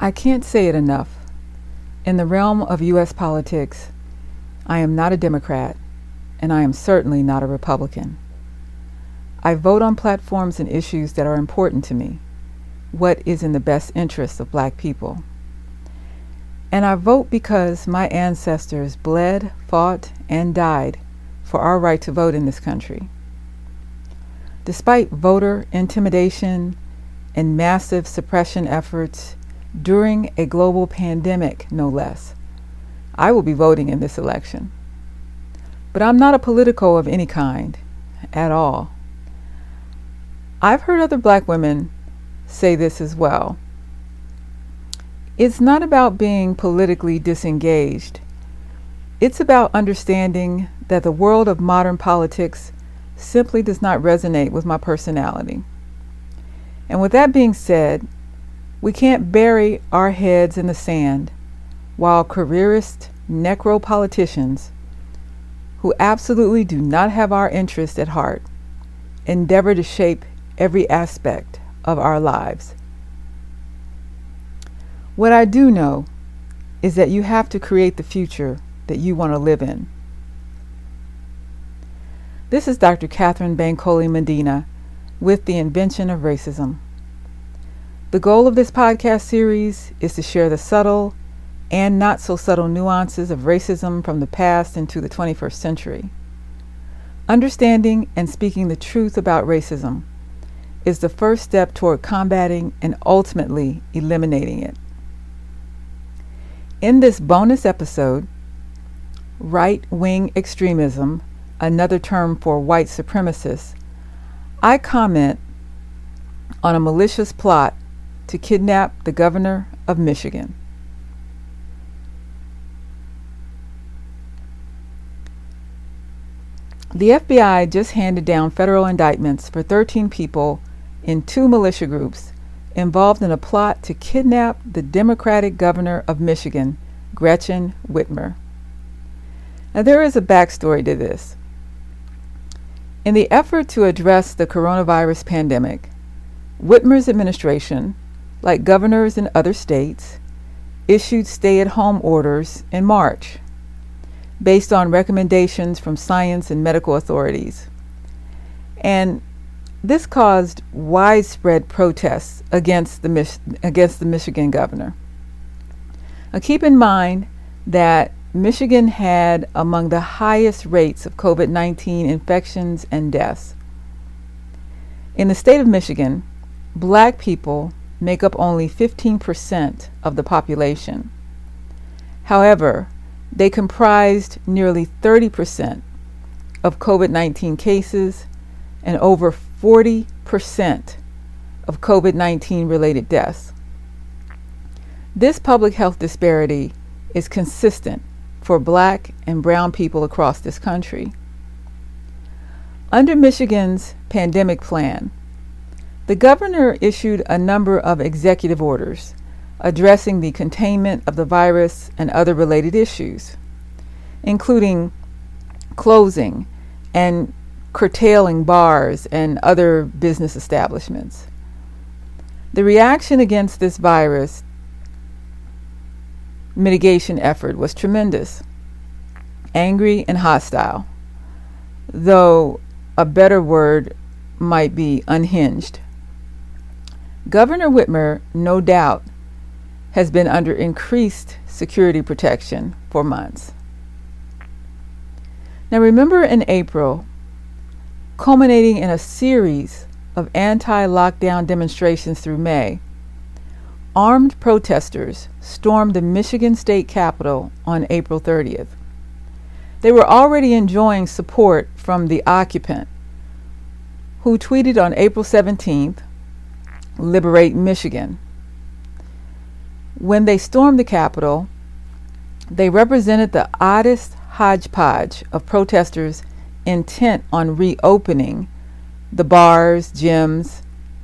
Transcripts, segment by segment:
I can't say it enough. In the realm of U.S. politics, I am not a Democrat, and I am certainly not a Republican. I vote on platforms and issues that are important to me, what is in the best interest of black people. And I vote because my ancestors bled, fought, and died for our right to vote in this country. Despite voter intimidation and massive suppression efforts during a global pandemic, no less, I will be voting in this election. But I'm not a politico of any kind at all. I've heard other black women say this as well. It's not about being politically disengaged. It's about understanding that the world of modern politics simply does not resonate with my personality. And with that being said, we can't bury our heads in the sand while careerist necropoliticians, who absolutely do not have our interest at heart endeavor to shape every aspect of our lives. What I do know is that you have to create the future that you want to live in. This is Dr. Katherine Bankole-Medina with the invention of racism. The goal of this podcast series is to share the subtle and not so subtle nuances of racism from the past into the 21st century. Understanding and speaking the truth about racism is the first step toward combating and ultimately eliminating it. In this bonus episode, Right Wing Extremism, another term for white supremacists, I comment on a malicious plot to kidnap the governor of Michigan. The FBI just handed down federal indictments for 13 people in two militia groups involved in a plot to kidnap the Democratic governor of Michigan, Gretchen Whitmer. Now, there is a backstory to this. In the effort to address the coronavirus pandemic, Whitmer's administration, like governors in other states, issued stay at home orders in March based on recommendations from science and medical authorities. And this caused widespread protests against the, Mich- against the Michigan governor. Now, keep in mind that Michigan had among the highest rates of COVID 19 infections and deaths. In the state of Michigan, black people make up only 15% of the population. However, they comprised nearly 30% of COVID 19 cases and over 40% of COVID 19 related deaths. This public health disparity is consistent for black and brown people across this country. Under Michigan's pandemic plan, the governor issued a number of executive orders addressing the containment of the virus and other related issues, including closing and curtailing bars and other business establishments. The reaction against this virus mitigation effort was tremendous, angry and hostile, though a better word might be unhinged. Governor Whitmer, no doubt, has been under increased security protection for months. Now, remember in April, culminating in a series of anti lockdown demonstrations through May, armed protesters stormed the Michigan state capitol on April 30th. They were already enjoying support from the occupant, who tweeted on April 17th, Liberate Michigan. When they stormed the Capitol, they represented the oddest hodgepodge of protesters intent on reopening the bars, gyms,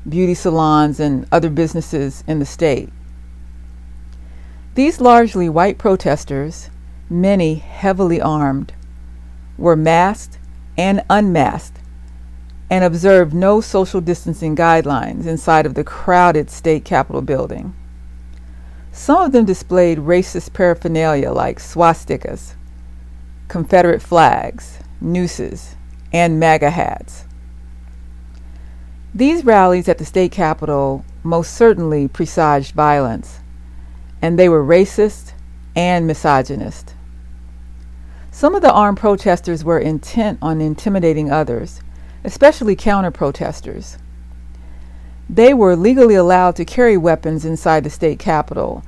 beauty salons, and other businesses in the state. These largely white protesters, many heavily armed, were masked and unmasked and observed no social distancing guidelines inside of the crowded state capitol building. Some of them displayed racist paraphernalia like swastikas, Confederate flags, nooses, and MAGA hats. These rallies at the state capitol most certainly presaged violence, and they were racist and misogynist. Some of the armed protesters were intent on intimidating others, especially counter protesters. They were legally allowed to carry weapons inside the state capitol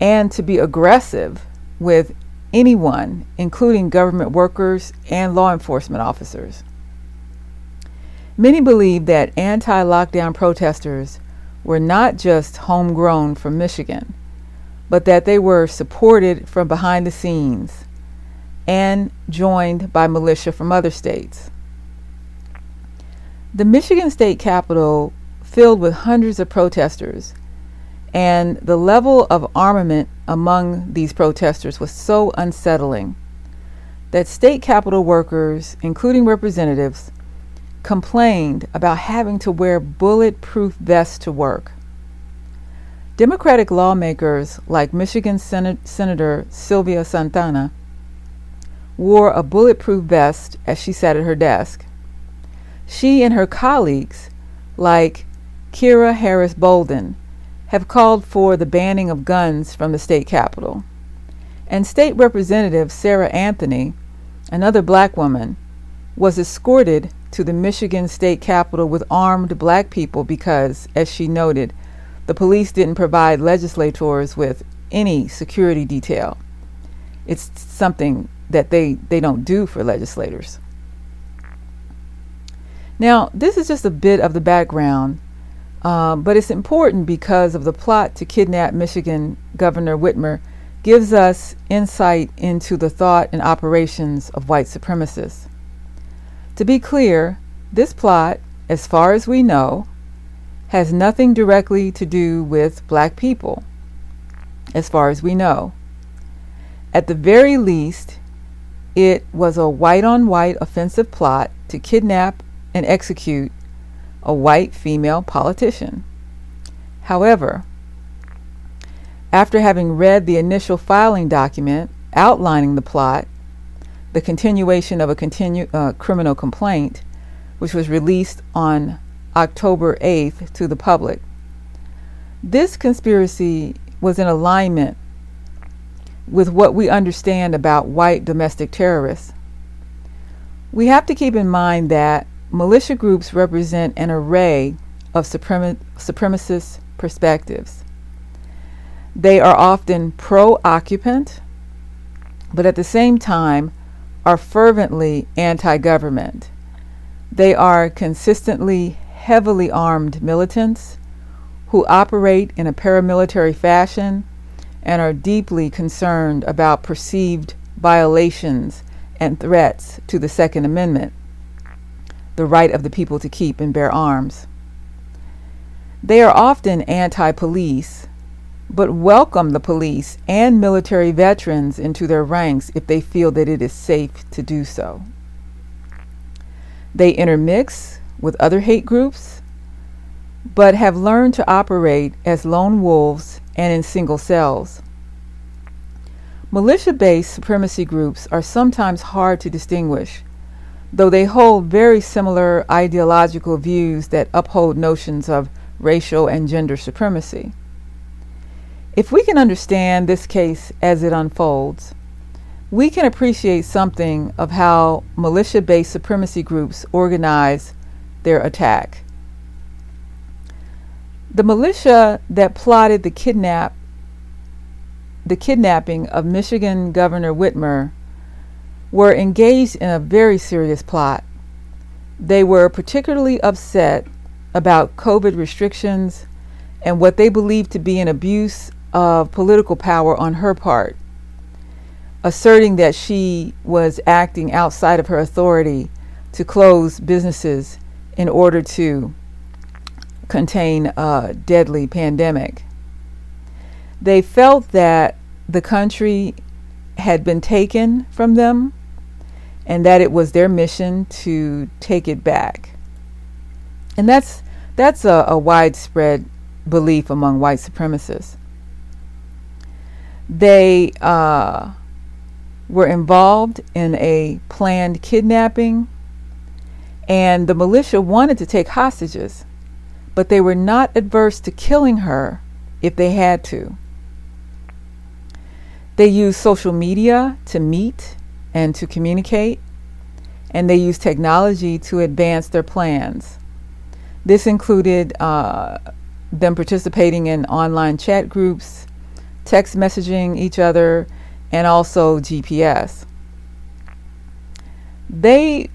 and to be aggressive with anyone, including government workers and law enforcement officers. Many believe that anti lockdown protesters were not just homegrown from Michigan, but that they were supported from behind the scenes and joined by militia from other states. The Michigan State Capitol filled with hundreds of protesters, and the level of armament among these protesters was so unsettling that state capitol workers, including representatives, complained about having to wear bulletproof vests to work. Democratic lawmakers like Michigan Sen- Senator Sylvia Santana wore a bulletproof vest as she sat at her desk. She and her colleagues, like Kyra Harris Bolden, have called for the banning of guns from the state capitol. And State Representative Sarah Anthony, another black woman, was escorted to the Michigan state capitol with armed black people because, as she noted, the police didn't provide legislators with any security detail. It's something that they, they don't do for legislators. Now, this is just a bit of the background um, but it's important because of the plot to kidnap Michigan Governor Whitmer gives us insight into the thought and operations of white supremacists. To be clear, this plot, as far as we know, has nothing directly to do with black people, as far as we know. At the very least, it was a white on white offensive plot to kidnap and execute a white female politician. However, after having read the initial filing document outlining the plot, the continuation of a continu- uh, criminal complaint, which was released on October 8th to the public, this conspiracy was in alignment with what we understand about white domestic terrorists. We have to keep in mind that Militia groups represent an array of suprem- supremacist perspectives. They are often pro occupant, but at the same time are fervently anti government. They are consistently heavily armed militants who operate in a paramilitary fashion and are deeply concerned about perceived violations and threats to the Second Amendment the right of the people to keep and bear arms. They are often anti police, but welcome the police and military veterans into their ranks if they feel that it is safe to do so. They intermix with other hate groups, but have learned to operate as lone wolves and in single cells. Militia based supremacy groups are sometimes hard to distinguish though they hold very similar ideological views that uphold notions of racial and gender supremacy. If we can understand this case as it unfolds, we can appreciate something of how militia based supremacy groups organize their attack. The militia that plotted the kidnap the kidnapping of Michigan Governor Whitmer were engaged in a very serious plot. They were particularly upset about COVID restrictions and what they believed to be an abuse of political power on her part, asserting that she was acting outside of her authority to close businesses in order to contain a deadly pandemic. They felt that the country had been taken from them and that it was their mission to take it back. And that's that's a, a widespread belief among white supremacists. They uh, were involved in a planned kidnapping, and the militia wanted to take hostages, but they were not adverse to killing her if they had to. They used social media to meet and to communicate, and they used technology to advance their plans. This included uh, them participating in online chat groups, text messaging each other, and also GPS. They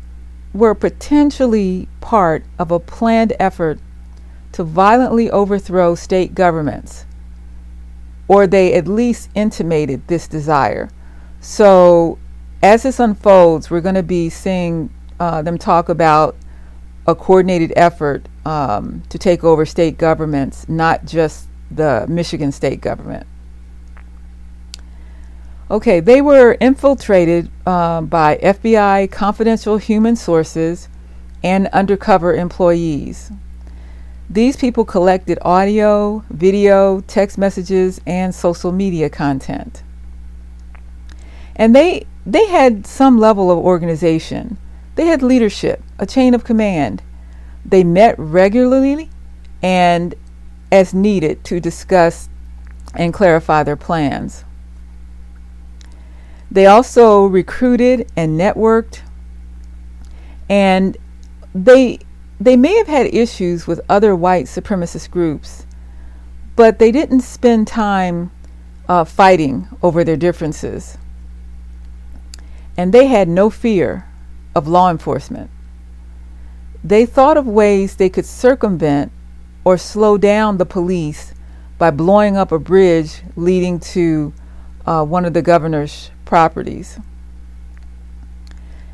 were potentially part of a planned effort to violently overthrow state governments, or they at least intimated this desire. So, as this unfolds, we're going to be seeing uh, them talk about a coordinated effort um, to take over state governments, not just the Michigan state government. Okay, they were infiltrated uh, by FBI confidential human sources and undercover employees. These people collected audio, video, text messages, and social media content. And they they had some level of organization. They had leadership, a chain of command. They met regularly and as needed to discuss and clarify their plans. They also recruited and networked, and they they may have had issues with other white supremacist groups, but they didn't spend time uh, fighting over their differences. And they had no fear of law enforcement. They thought of ways they could circumvent or slow down the police by blowing up a bridge leading to uh, one of the governor's properties.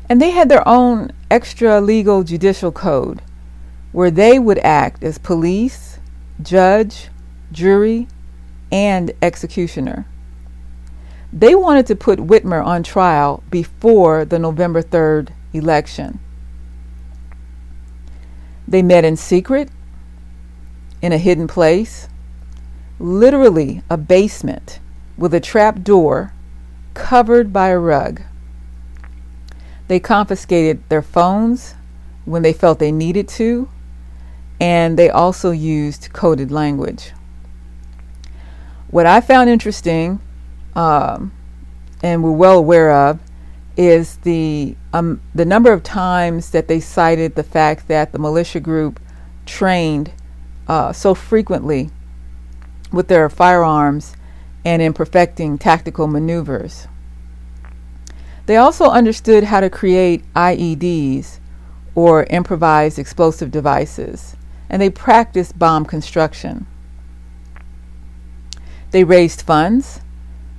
And they had their own extra legal judicial code where they would act as police, judge, jury, and executioner. They wanted to put Whitmer on trial before the November 3rd election. They met in secret, in a hidden place, literally a basement with a trap door covered by a rug. They confiscated their phones when they felt they needed to, and they also used coded language. What I found interesting, um, and we're well aware of, is the um, the number of times that they cited the fact that the militia group trained uh, so frequently with their firearms and in perfecting tactical maneuvers. They also understood how to create IEDs or improvised explosive devices, and they practiced bomb construction. They raised funds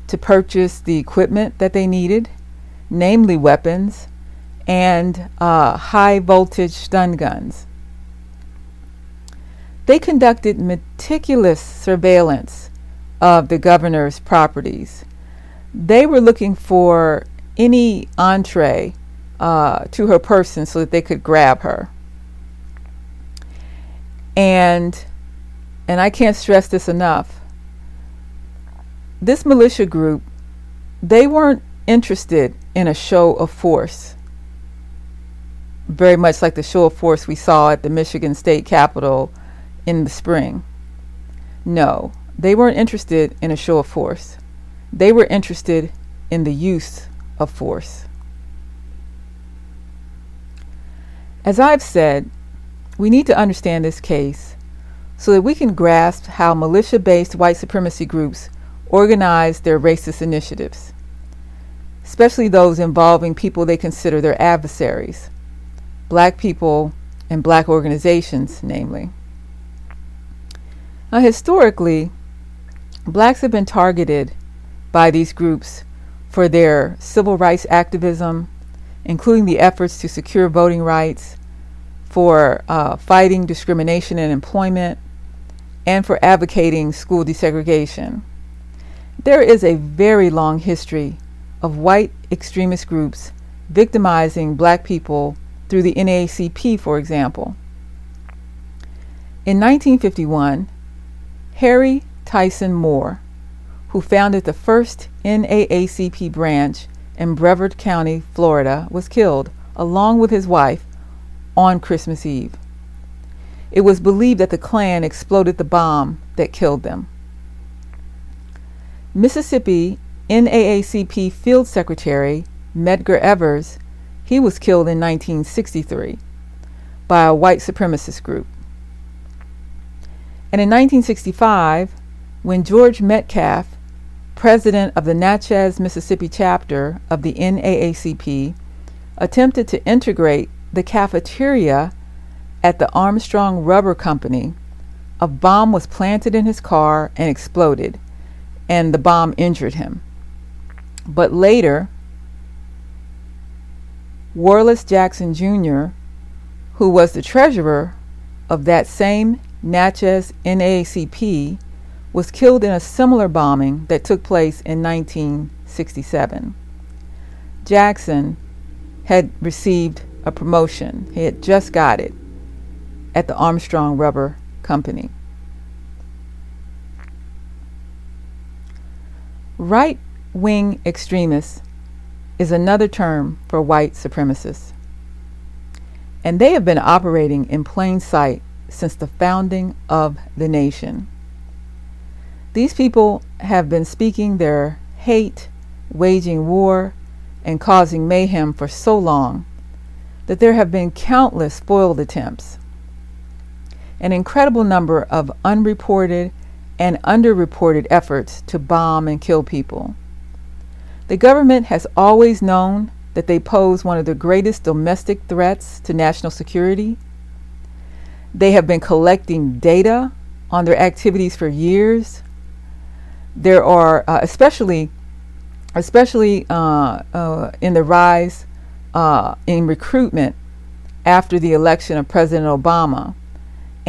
to purchase the equipment that they needed, namely weapons and uh, high voltage stun guns. They conducted meticulous surveillance of the governor's properties. They were looking for any entree uh, to her person so that they could grab her. And and I can't stress this enough. This militia group, they weren't interested in a show of force. Very much like the show of force we saw at the Michigan State Capitol in the spring. No, they weren't interested in a show of force. They were interested in the use of force. As I've said, we need to understand this case so that we can grasp how militia based white supremacy groups organize their racist initiatives, especially those involving people they consider their adversaries, black people and black organizations, namely. Now, historically, Blacks have been targeted by these groups for their civil rights activism, including the efforts to secure voting rights, for uh, fighting discrimination in employment, and for advocating school desegregation. There is a very long history of white extremist groups victimizing black people through the NAACP, for example. In 1951, Harry Tyson Moore, who founded the first NAACP branch in Brevard County, Florida, was killed, along with his wife, on Christmas Eve. It was believed that the Klan exploded the bomb that killed them. Mississippi NAACP Field Secretary Medgar Evers, he was killed in 1963 by a white supremacist group. And in 1965, when George Metcalf, president of the Natchez, Mississippi chapter of the NAACP, attempted to integrate the cafeteria at the Armstrong Rubber Company, a bomb was planted in his car and exploded, and the bomb injured him. But later, Wharlest Jackson Jr., who was the treasurer of that same Natchez NAACP, was killed in a similar bombing that took place in 1967. Jackson had received a promotion, he had just got it at the Armstrong Rubber Company. Right wing extremists is another term for white supremacists. And they have been operating in plain sight since the founding of the nation. These people have been speaking their hate, waging war, and causing mayhem for so long that there have been countless foiled attempts. An incredible number of unreported and underreported efforts to bomb and kill people. The government has always known that they pose one of the greatest domestic threats to national security. They have been collecting data on their activities for years. There are, uh, especially, especially uh, uh, in the rise uh, in recruitment after the election of President Obama,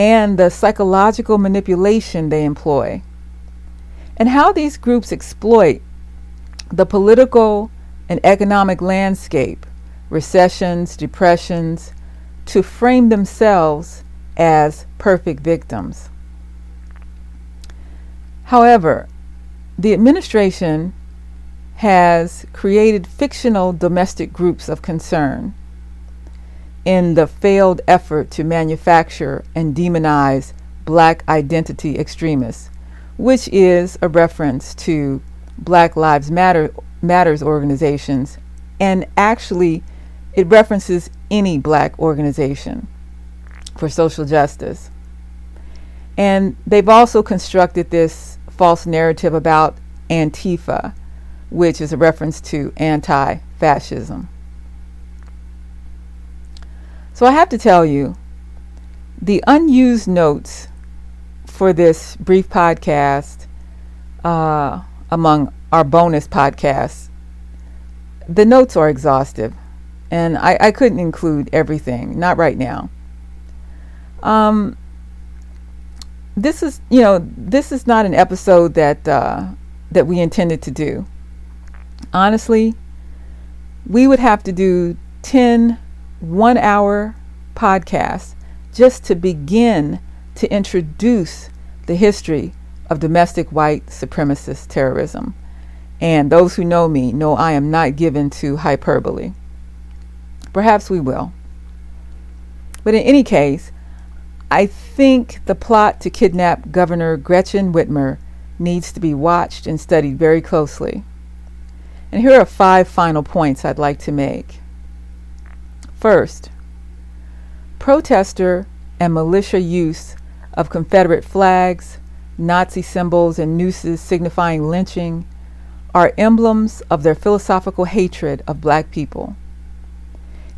and the psychological manipulation they employ, and how these groups exploit the political and economic landscape, recessions, depressions, to frame themselves as perfect victims. However, the administration has created fictional domestic groups of concern in the failed effort to manufacture and demonize black identity extremists, which is a reference to Black Lives Matter Matters organizations, and actually, it references any black organization for social justice. And they've also constructed this false narrative about Antifa, which is a reference to anti fascism. So I have to tell you, the unused notes for this brief podcast uh, among our bonus podcasts, the notes are exhaustive, and I, I couldn't include everything, not right now. Um, this is, you know, this is not an episode that uh, that we intended to do. Honestly, we would have to do 10 one hour podcast just to begin to introduce the history of domestic white supremacist terrorism. And those who know me know I am not given to hyperbole. Perhaps we will. But in any case, I think the plot to kidnap Governor Gretchen Whitmer needs to be watched and studied very closely. And here are five final points I'd like to make. First, protester and militia use of Confederate flags, Nazi symbols and nooses signifying lynching are emblems of their philosophical hatred of black people.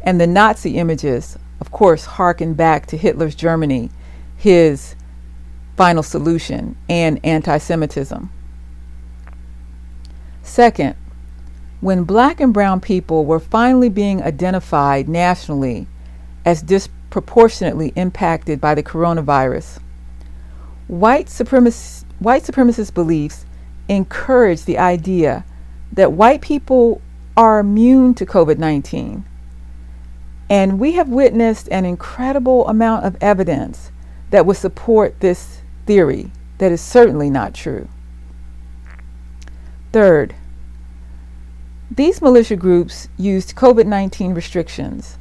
And the Nazi images, of course, harken back to Hitler's Germany, his final solution, and anti Semitism. Second, when black and brown people were finally being identified nationally as disproportionately impacted by the coronavirus, White, supremacist, white supremacist beliefs encourage the idea that white people are immune to COVID 19. And we have witnessed an incredible amount of evidence that would support this theory that is certainly not true. Third, these militia groups used COVID 19 restrictions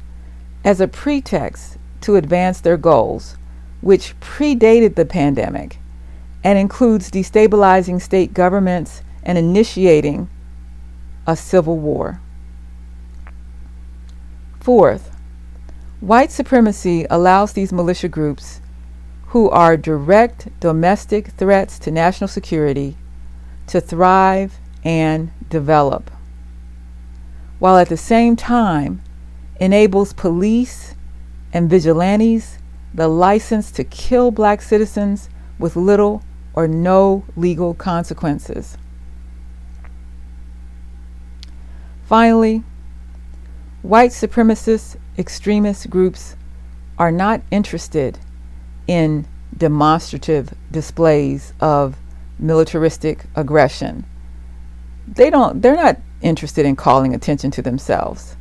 as a pretext to advance their goals, which predated the pandemic and includes destabilizing state governments and initiating a civil war. Fourth, white supremacy allows these militia groups, who are direct domestic threats to national security, to thrive and develop, while at the same time enables police and vigilantes the license to kill black citizens with little or no legal consequences. Finally, white supremacist extremist groups are not interested in demonstrative displays of militaristic aggression. They don't they're not interested in calling attention to themselves.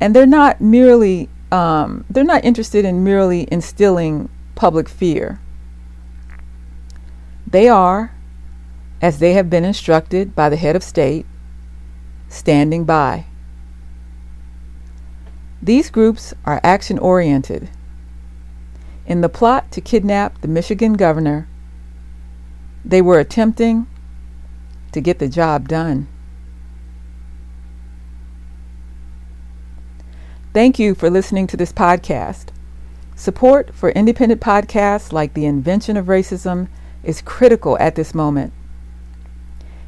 And they're not merely um, they're not interested in merely instilling public fear. They are, as they have been instructed by the head of state, standing by. These groups are action oriented. In the plot to kidnap the Michigan governor, they were attempting to get the job done. Thank you for listening to this podcast. Support for independent podcasts like The Invention of Racism is critical at this moment.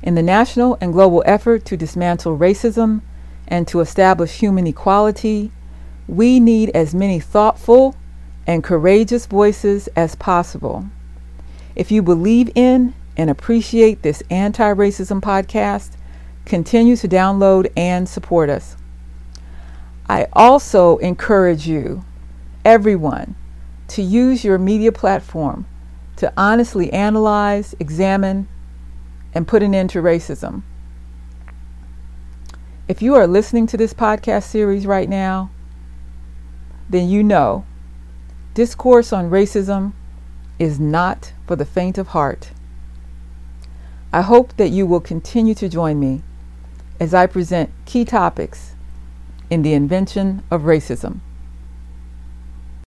In the national and global effort to dismantle racism and to establish human equality, we need as many thoughtful and courageous voices as possible. If you believe in and appreciate this anti racism podcast, continue to download and support us. I also encourage you, everyone, to use your media platform to honestly analyze, examine, and put an end to racism. If you are listening to this podcast series right now, then you know discourse on racism is not for the faint of heart. I hope that you will continue to join me as I present key topics in the invention of racism.